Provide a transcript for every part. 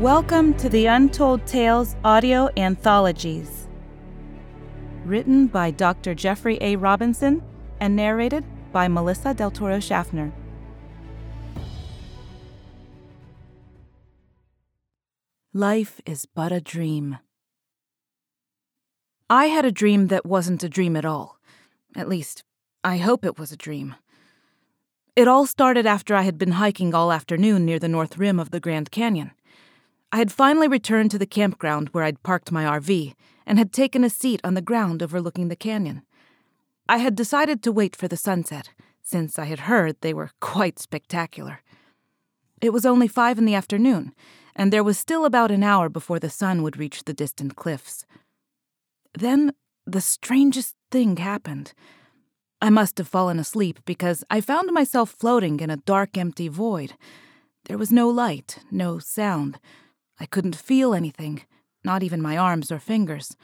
Welcome to the Untold Tales audio anthologies. Written by Dr. Jeffrey A. Robinson and narrated by Melissa Del Toro Schaffner. Life is but a dream. I had a dream that wasn't a dream at all. At least, I hope it was a dream. It all started after I had been hiking all afternoon near the north rim of the Grand Canyon. I had finally returned to the campground where I'd parked my RV and had taken a seat on the ground overlooking the canyon. I had decided to wait for the sunset, since I had heard they were quite spectacular. It was only five in the afternoon, and there was still about an hour before the sun would reach the distant cliffs. Then the strangest thing happened. I must have fallen asleep because I found myself floating in a dark, empty void. There was no light, no sound. I couldn't feel anything, not even my arms or fingers.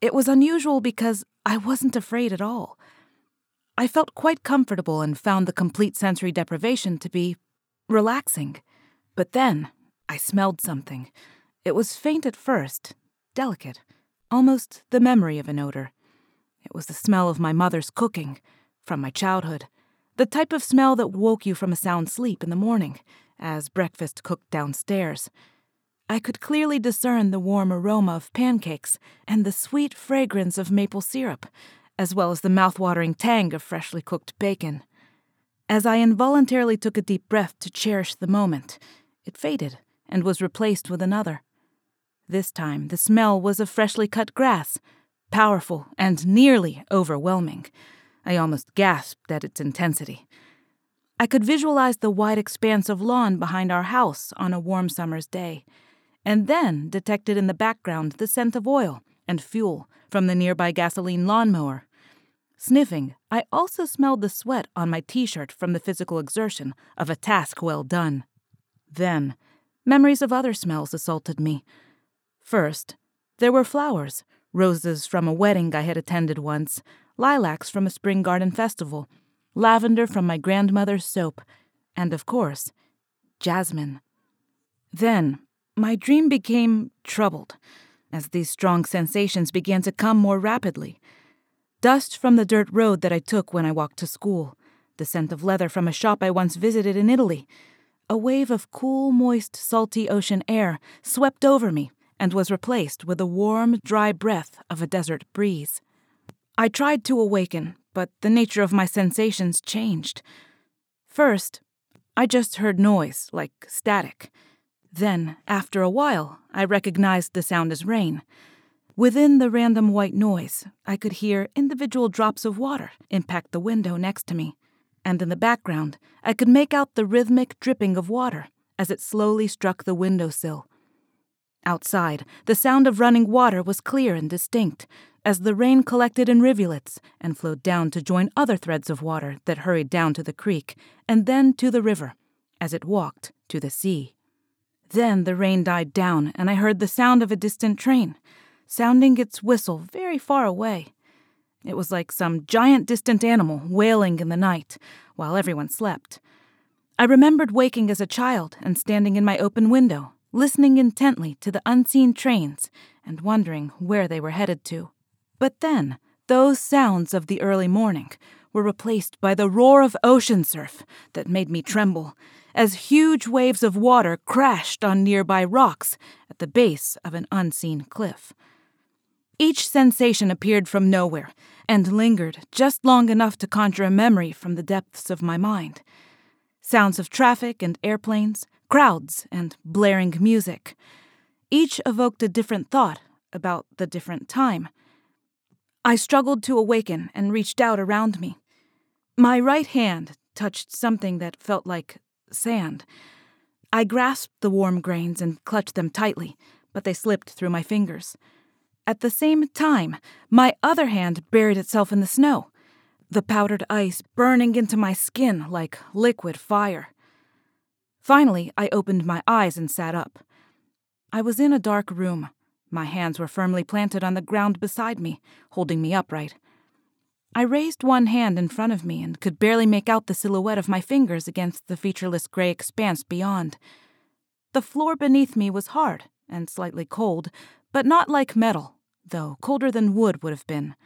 It was unusual because I wasn't afraid at all. I felt quite comfortable and found the complete sensory deprivation to be relaxing. But then I smelled something. It was faint at first, delicate, almost the memory of an odor. It was the smell of my mother's cooking, from my childhood, the type of smell that woke you from a sound sleep in the morning, as breakfast cooked downstairs. I could clearly discern the warm aroma of pancakes and the sweet fragrance of maple syrup, as well as the mouth-watering tang of freshly cooked bacon. As I involuntarily took a deep breath to cherish the moment, it faded and was replaced with another. This time, the smell was of freshly cut grass, powerful and nearly overwhelming. I almost gasped at its intensity. I could visualize the wide expanse of lawn behind our house on a warm summer's day, and then detected in the background the scent of oil and fuel from the nearby gasoline lawnmower. Sniffing, I also smelled the sweat on my t shirt from the physical exertion of a task well done. Then, memories of other smells assaulted me. First, there were flowers roses from a wedding I had attended once, lilacs from a spring garden festival, lavender from my grandmother's soap, and of course, jasmine. Then, my dream became troubled as these strong sensations began to come more rapidly. Dust from the dirt road that I took when I walked to school, the scent of leather from a shop I once visited in Italy. A wave of cool, moist, salty ocean air swept over me and was replaced with the warm, dry breath of a desert breeze. I tried to awaken, but the nature of my sensations changed. First, I just heard noise, like static. Then, after a while, I recognized the sound as rain. Within the random white noise, I could hear individual drops of water impact the window next to me, and in the background, I could make out the rhythmic dripping of water as it slowly struck the windowsill. Outside, the sound of running water was clear and distinct as the rain collected in rivulets and flowed down to join other threads of water that hurried down to the creek and then to the river as it walked to the sea. Then the rain died down and I heard the sound of a distant train, sounding its whistle very far away. It was like some giant distant animal wailing in the night while everyone slept. I remembered waking as a child and standing in my open window listening intently to the unseen trains and wondering where they were headed to. But then, those sounds of the early morning were replaced by the roar of ocean surf that made me tremble as huge waves of water crashed on nearby rocks at the base of an unseen cliff. Each sensation appeared from nowhere and lingered just long enough to conjure a memory from the depths of my mind. Sounds of traffic and airplanes, crowds, and blaring music. Each evoked a different thought about the different time. I struggled to awaken and reached out around me. My right hand touched something that felt like sand. I grasped the warm grains and clutched them tightly, but they slipped through my fingers. At the same time, my other hand buried itself in the snow, the powdered ice burning into my skin like liquid fire. Finally, I opened my eyes and sat up. I was in a dark room. My hands were firmly planted on the ground beside me, holding me upright. I raised one hand in front of me and could barely make out the silhouette of my fingers against the featureless gray expanse beyond. The floor beneath me was hard and slightly cold, but not like metal, though colder than wood would have been.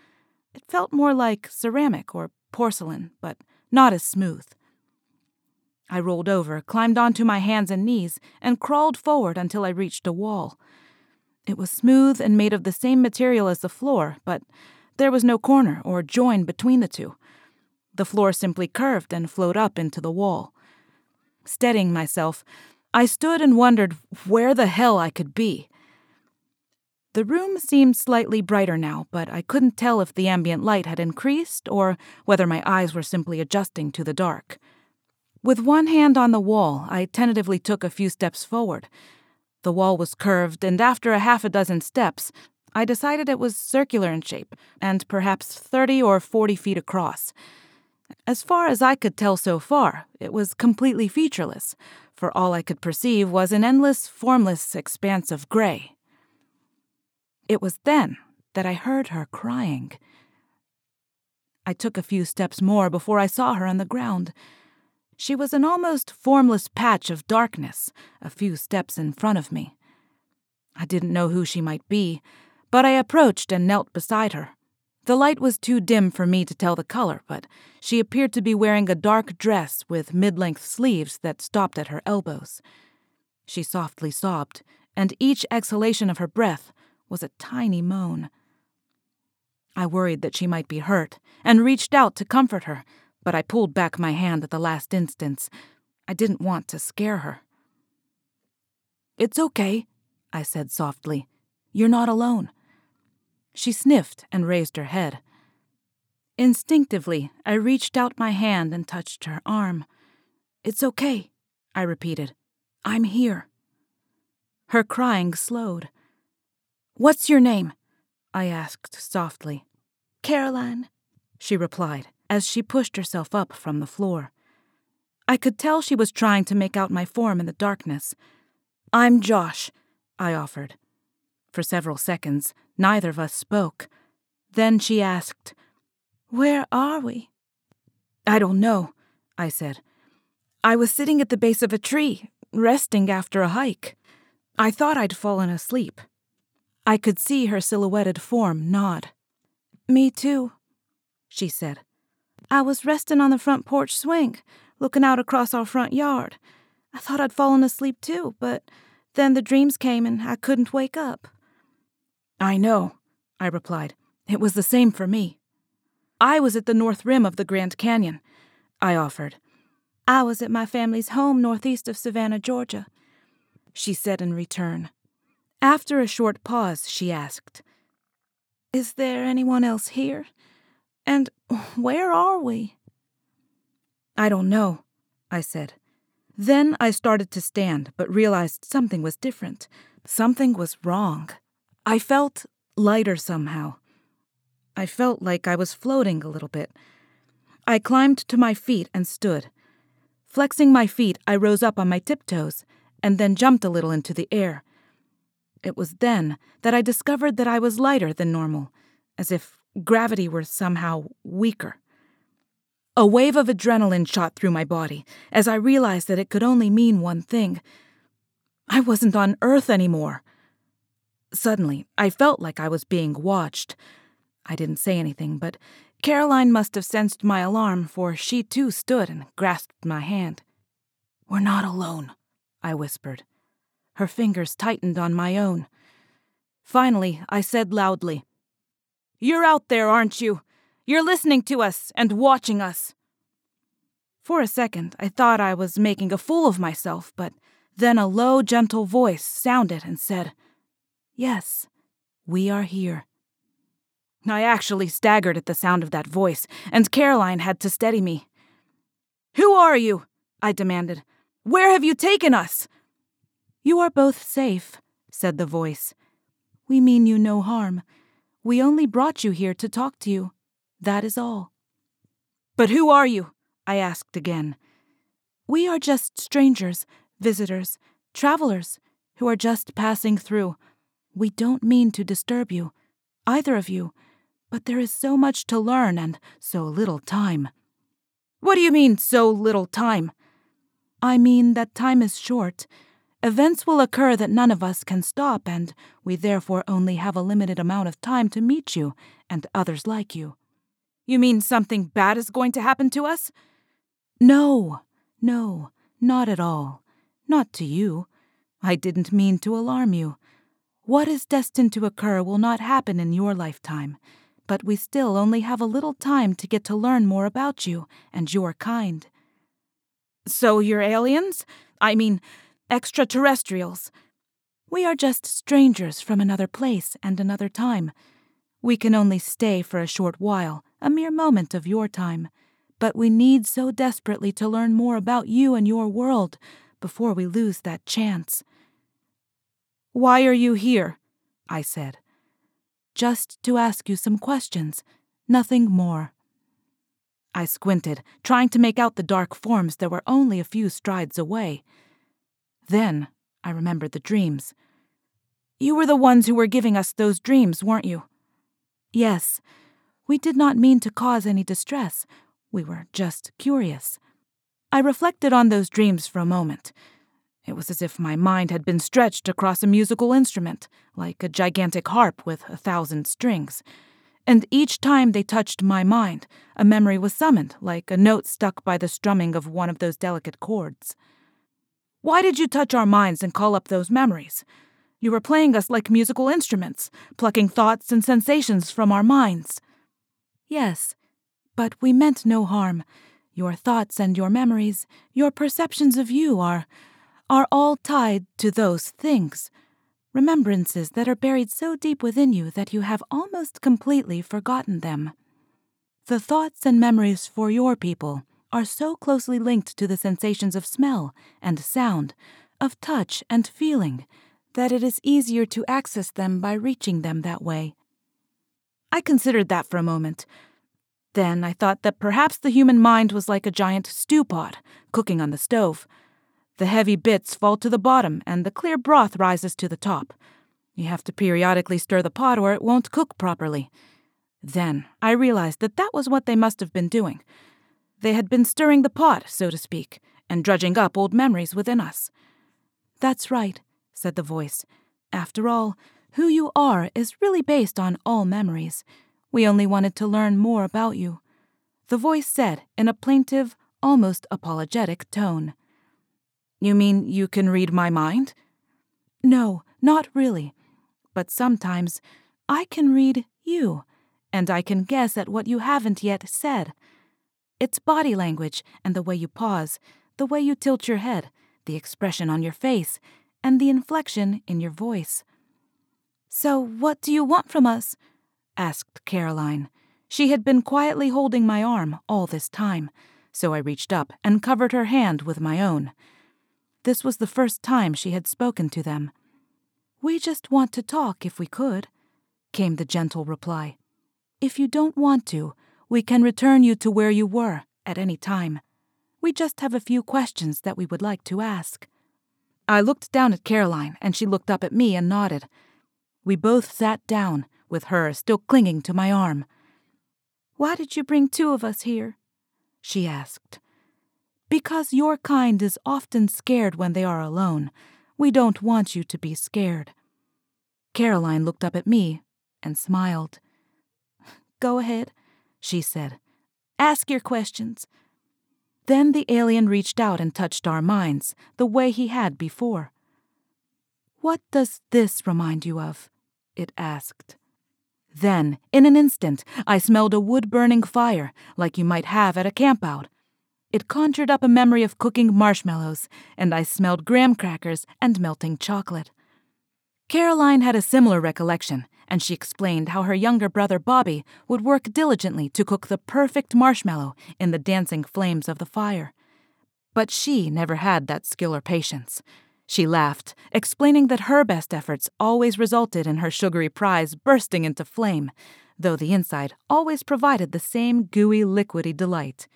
It felt more like ceramic or porcelain, but not as smooth. I rolled over, climbed onto my hands and knees, and crawled forward until I reached a wall. It was smooth and made of the same material as the floor, but there was no corner or join between the two. The floor simply curved and flowed up into the wall. Steadying myself, I stood and wondered where the hell I could be. The room seemed slightly brighter now, but I couldn't tell if the ambient light had increased or whether my eyes were simply adjusting to the dark. With one hand on the wall, I tentatively took a few steps forward. The wall was curved, and after a half a dozen steps, I decided it was circular in shape and perhaps 30 or 40 feet across. As far as I could tell so far, it was completely featureless, for all I could perceive was an endless, formless expanse of gray. It was then that I heard her crying. I took a few steps more before I saw her on the ground. She was an almost formless patch of darkness, a few steps in front of me. I didn't know who she might be, but I approached and knelt beside her. The light was too dim for me to tell the color, but she appeared to be wearing a dark dress with mid length sleeves that stopped at her elbows. She softly sobbed, and each exhalation of her breath was a tiny moan. I worried that she might be hurt and reached out to comfort her, but I pulled back my hand at the last instance. I didn't want to scare her. It's okay, I said softly. You're not alone. She sniffed and raised her head. Instinctively, I reached out my hand and touched her arm. It's okay, I repeated. I'm here. Her crying slowed. What's your name? I asked softly. Caroline, she replied as she pushed herself up from the floor. I could tell she was trying to make out my form in the darkness. I'm Josh, I offered. For several seconds, neither of us spoke. Then she asked, Where are we? I don't know, I said. I was sitting at the base of a tree, resting after a hike. I thought I'd fallen asleep. I could see her silhouetted form nod. Me too, she said. I was resting on the front porch swing, looking out across our front yard. I thought I'd fallen asleep too, but then the dreams came and I couldn't wake up. I know, I replied. It was the same for me. I was at the north rim of the Grand Canyon, I offered. I was at my family's home northeast of Savannah, Georgia, she said in return. After a short pause, she asked, Is there anyone else here? And where are we? I don't know, I said. Then I started to stand, but realized something was different. Something was wrong. I felt lighter somehow. I felt like I was floating a little bit. I climbed to my feet and stood. Flexing my feet, I rose up on my tiptoes and then jumped a little into the air. It was then that I discovered that I was lighter than normal, as if gravity were somehow weaker. A wave of adrenaline shot through my body as I realized that it could only mean one thing I wasn't on Earth anymore. Suddenly, I felt like I was being watched. I didn't say anything, but Caroline must have sensed my alarm, for she too stood and grasped my hand. We're not alone, I whispered. Her fingers tightened on my own. Finally, I said loudly, You're out there, aren't you? You're listening to us and watching us. For a second, I thought I was making a fool of myself, but then a low, gentle voice sounded and said, Yes, we are here. I actually staggered at the sound of that voice, and Caroline had to steady me. Who are you? I demanded. Where have you taken us? You are both safe, said the voice. We mean you no harm. We only brought you here to talk to you. That is all. But who are you? I asked again. We are just strangers, visitors, travelers, who are just passing through. We don't mean to disturb you, either of you, but there is so much to learn and so little time. What do you mean, so little time? I mean that time is short Events will occur that none of us can stop, and we therefore only have a limited amount of time to meet you and others like you. You mean something bad is going to happen to us? No, no, not at all. Not to you. I didn't mean to alarm you. What is destined to occur will not happen in your lifetime, but we still only have a little time to get to learn more about you and your kind. So you're aliens? I mean, extraterrestrials. We are just strangers from another place and another time. We can only stay for a short while, a mere moment of your time, but we need so desperately to learn more about you and your world before we lose that chance. Why are you here? I said. Just to ask you some questions, nothing more. I squinted, trying to make out the dark forms that were only a few strides away. Then I remembered the dreams. You were the ones who were giving us those dreams, weren't you? Yes. We did not mean to cause any distress. We were just curious. I reflected on those dreams for a moment. It was as if my mind had been stretched across a musical instrument, like a gigantic harp with a thousand strings. And each time they touched my mind, a memory was summoned, like a note stuck by the strumming of one of those delicate chords. Why did you touch our minds and call up those memories? You were playing us like musical instruments, plucking thoughts and sensations from our minds. Yes, but we meant no harm. Your thoughts and your memories, your perceptions of you are are all tied to those things. Remembrances that are buried so deep within you that you have almost completely forgotten them. The thoughts and memories for your people are so closely linked to the sensations of smell and sound, of touch and feeling, that it is easier to access them by reaching them that way. I considered that for a moment, then I thought that perhaps the human mind was like a giant stew pot cooking on the stove. The heavy bits fall to the bottom and the clear broth rises to the top. You have to periodically stir the pot or it won't cook properly. Then I realized that that was what they must have been doing. They had been stirring the pot, so to speak, and drudging up old memories within us. That's right, said the voice. After all, who you are is really based on all memories. We only wanted to learn more about you. The voice said in a plaintive, almost apologetic tone. You mean you can read my mind? No, not really. But sometimes I can read you, and I can guess at what you haven't yet said. It's body language and the way you pause, the way you tilt your head, the expression on your face, and the inflection in your voice. So, what do you want from us? asked Caroline. She had been quietly holding my arm all this time, so I reached up and covered her hand with my own. This was the first time she had spoken to them. We just want to talk if we could, came the gentle reply. If you don't want to, we can return you to where you were at any time. We just have a few questions that we would like to ask. I looked down at Caroline, and she looked up at me and nodded. We both sat down, with her still clinging to my arm. Why did you bring two of us here? she asked. Because your kind is often scared when they are alone. We don't want you to be scared. Caroline looked up at me and smiled. Go ahead, she said. Ask your questions. Then the alien reached out and touched our minds the way he had before. What does this remind you of? it asked. Then, in an instant, I smelled a wood burning fire, like you might have at a campout. It conjured up a memory of cooking marshmallows, and I smelled graham crackers and melting chocolate. Caroline had a similar recollection, and she explained how her younger brother Bobby would work diligently to cook the perfect marshmallow in the dancing flames of the fire. But she never had that skill or patience. She laughed, explaining that her best efforts always resulted in her sugary prize bursting into flame, though the inside always provided the same gooey, liquidy delight.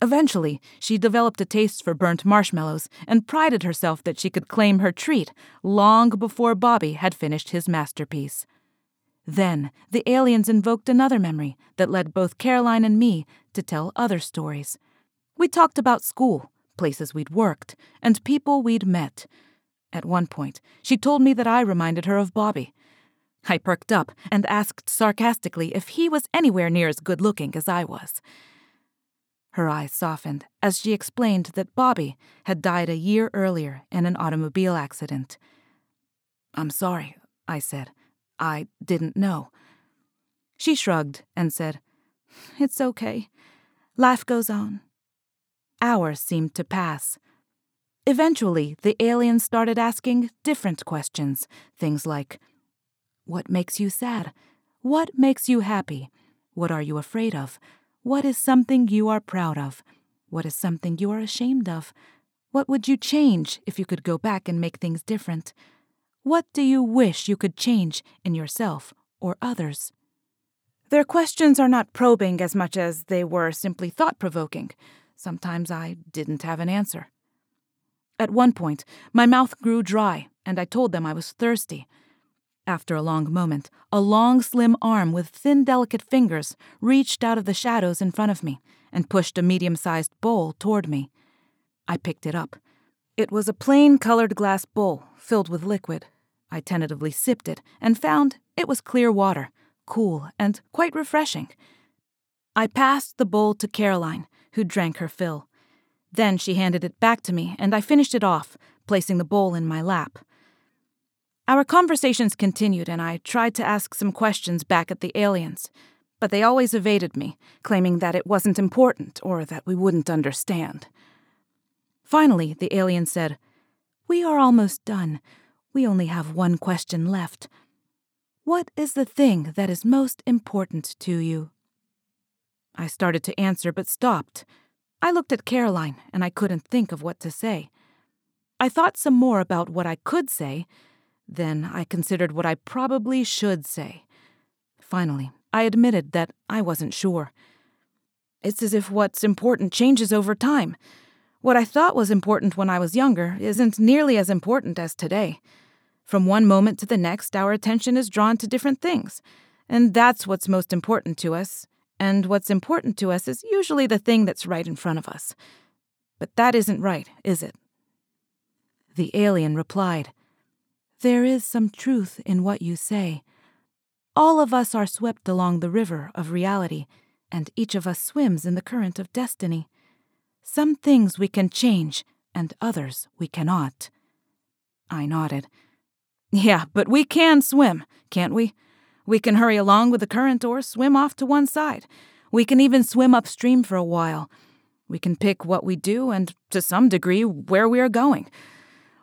Eventually, she developed a taste for burnt marshmallows and prided herself that she could claim her treat long before Bobby had finished his masterpiece. Then, the aliens invoked another memory that led both Caroline and me to tell other stories. We talked about school, places we'd worked, and people we'd met. At one point, she told me that I reminded her of Bobby. I perked up and asked sarcastically if he was anywhere near as good looking as I was. Her eyes softened as she explained that Bobby had died a year earlier in an automobile accident. I'm sorry, I said. I didn't know. She shrugged and said, It's okay. Life goes on. Hours seemed to pass. Eventually, the alien started asking different questions, things like What makes you sad? What makes you happy? What are you afraid of? What is something you are proud of? What is something you are ashamed of? What would you change if you could go back and make things different? What do you wish you could change in yourself or others? Their questions are not probing as much as they were simply thought provoking. Sometimes I didn't have an answer. At one point, my mouth grew dry, and I told them I was thirsty. After a long moment, a long, slim arm with thin, delicate fingers reached out of the shadows in front of me and pushed a medium sized bowl toward me. I picked it up. It was a plain colored glass bowl filled with liquid. I tentatively sipped it and found it was clear water, cool and quite refreshing. I passed the bowl to Caroline, who drank her fill. Then she handed it back to me, and I finished it off, placing the bowl in my lap. Our conversations continued, and I tried to ask some questions back at the aliens, but they always evaded me, claiming that it wasn't important or that we wouldn't understand. Finally, the alien said, We are almost done. We only have one question left. What is the thing that is most important to you? I started to answer but stopped. I looked at Caroline and I couldn't think of what to say. I thought some more about what I could say. Then I considered what I probably should say. Finally, I admitted that I wasn't sure. It's as if what's important changes over time. What I thought was important when I was younger isn't nearly as important as today. From one moment to the next, our attention is drawn to different things. And that's what's most important to us and what's important to us is usually the thing that's right in front of us. But that isn't right, is it? The alien replied, There is some truth in what you say. All of us are swept along the river of reality, and each of us swims in the current of destiny. Some things we can change, and others we cannot. I nodded. Yeah, but we can swim, can't we? We can hurry along with the current or swim off to one side. We can even swim upstream for a while. We can pick what we do and, to some degree, where we are going.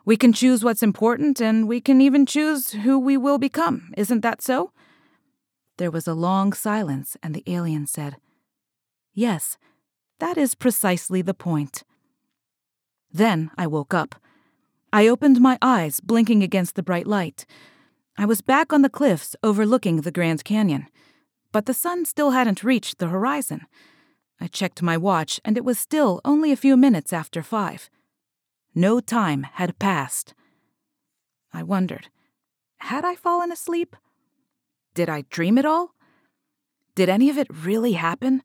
We can choose what's important and we can even choose who we will become. Isn't that so? There was a long silence, and the alien said, Yes, that is precisely the point. Then I woke up. I opened my eyes, blinking against the bright light. I was back on the cliffs overlooking the Grand Canyon, but the sun still hadn't reached the horizon. I checked my watch, and it was still only a few minutes after five. No time had passed. I wondered had I fallen asleep? Did I dream it all? Did any of it really happen?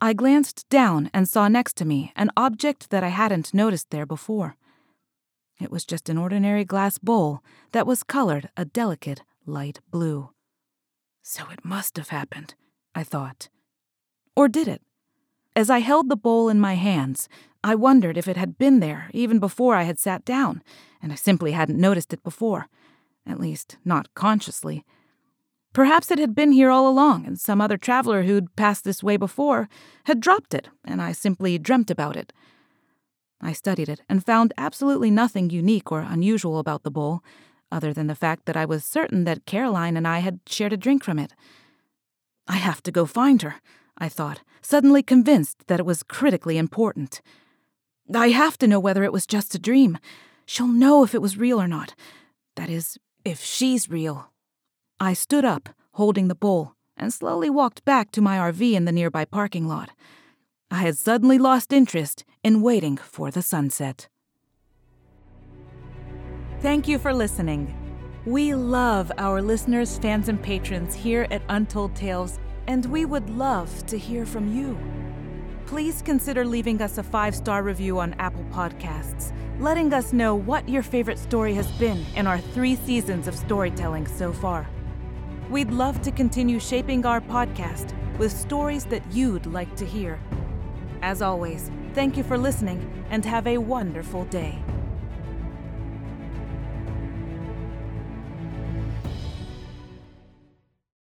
I glanced down and saw next to me an object that I hadn't noticed there before. It was just an ordinary glass bowl that was colored a delicate light blue. So it must have happened, I thought. Or did it? As I held the bowl in my hands, I wondered if it had been there even before I had sat down, and I simply hadn't noticed it before. At least, not consciously. Perhaps it had been here all along, and some other traveler who'd passed this way before had dropped it, and I simply dreamt about it. I studied it and found absolutely nothing unique or unusual about the bowl, other than the fact that I was certain that Caroline and I had shared a drink from it. I have to go find her, I thought, suddenly convinced that it was critically important. I have to know whether it was just a dream. She'll know if it was real or not. That is, if she's real. I stood up, holding the bowl, and slowly walked back to my RV in the nearby parking lot. I had suddenly lost interest in waiting for the sunset. Thank you for listening. We love our listeners, fans, and patrons here at Untold Tales, and we would love to hear from you. Please consider leaving us a five star review on Apple Podcasts. letting us know what your favorite story has been in our three seasons of storytelling so far. We'd love to continue shaping our podcast with stories that you'd like to hear. As always, thank you for listening and have a wonderful day.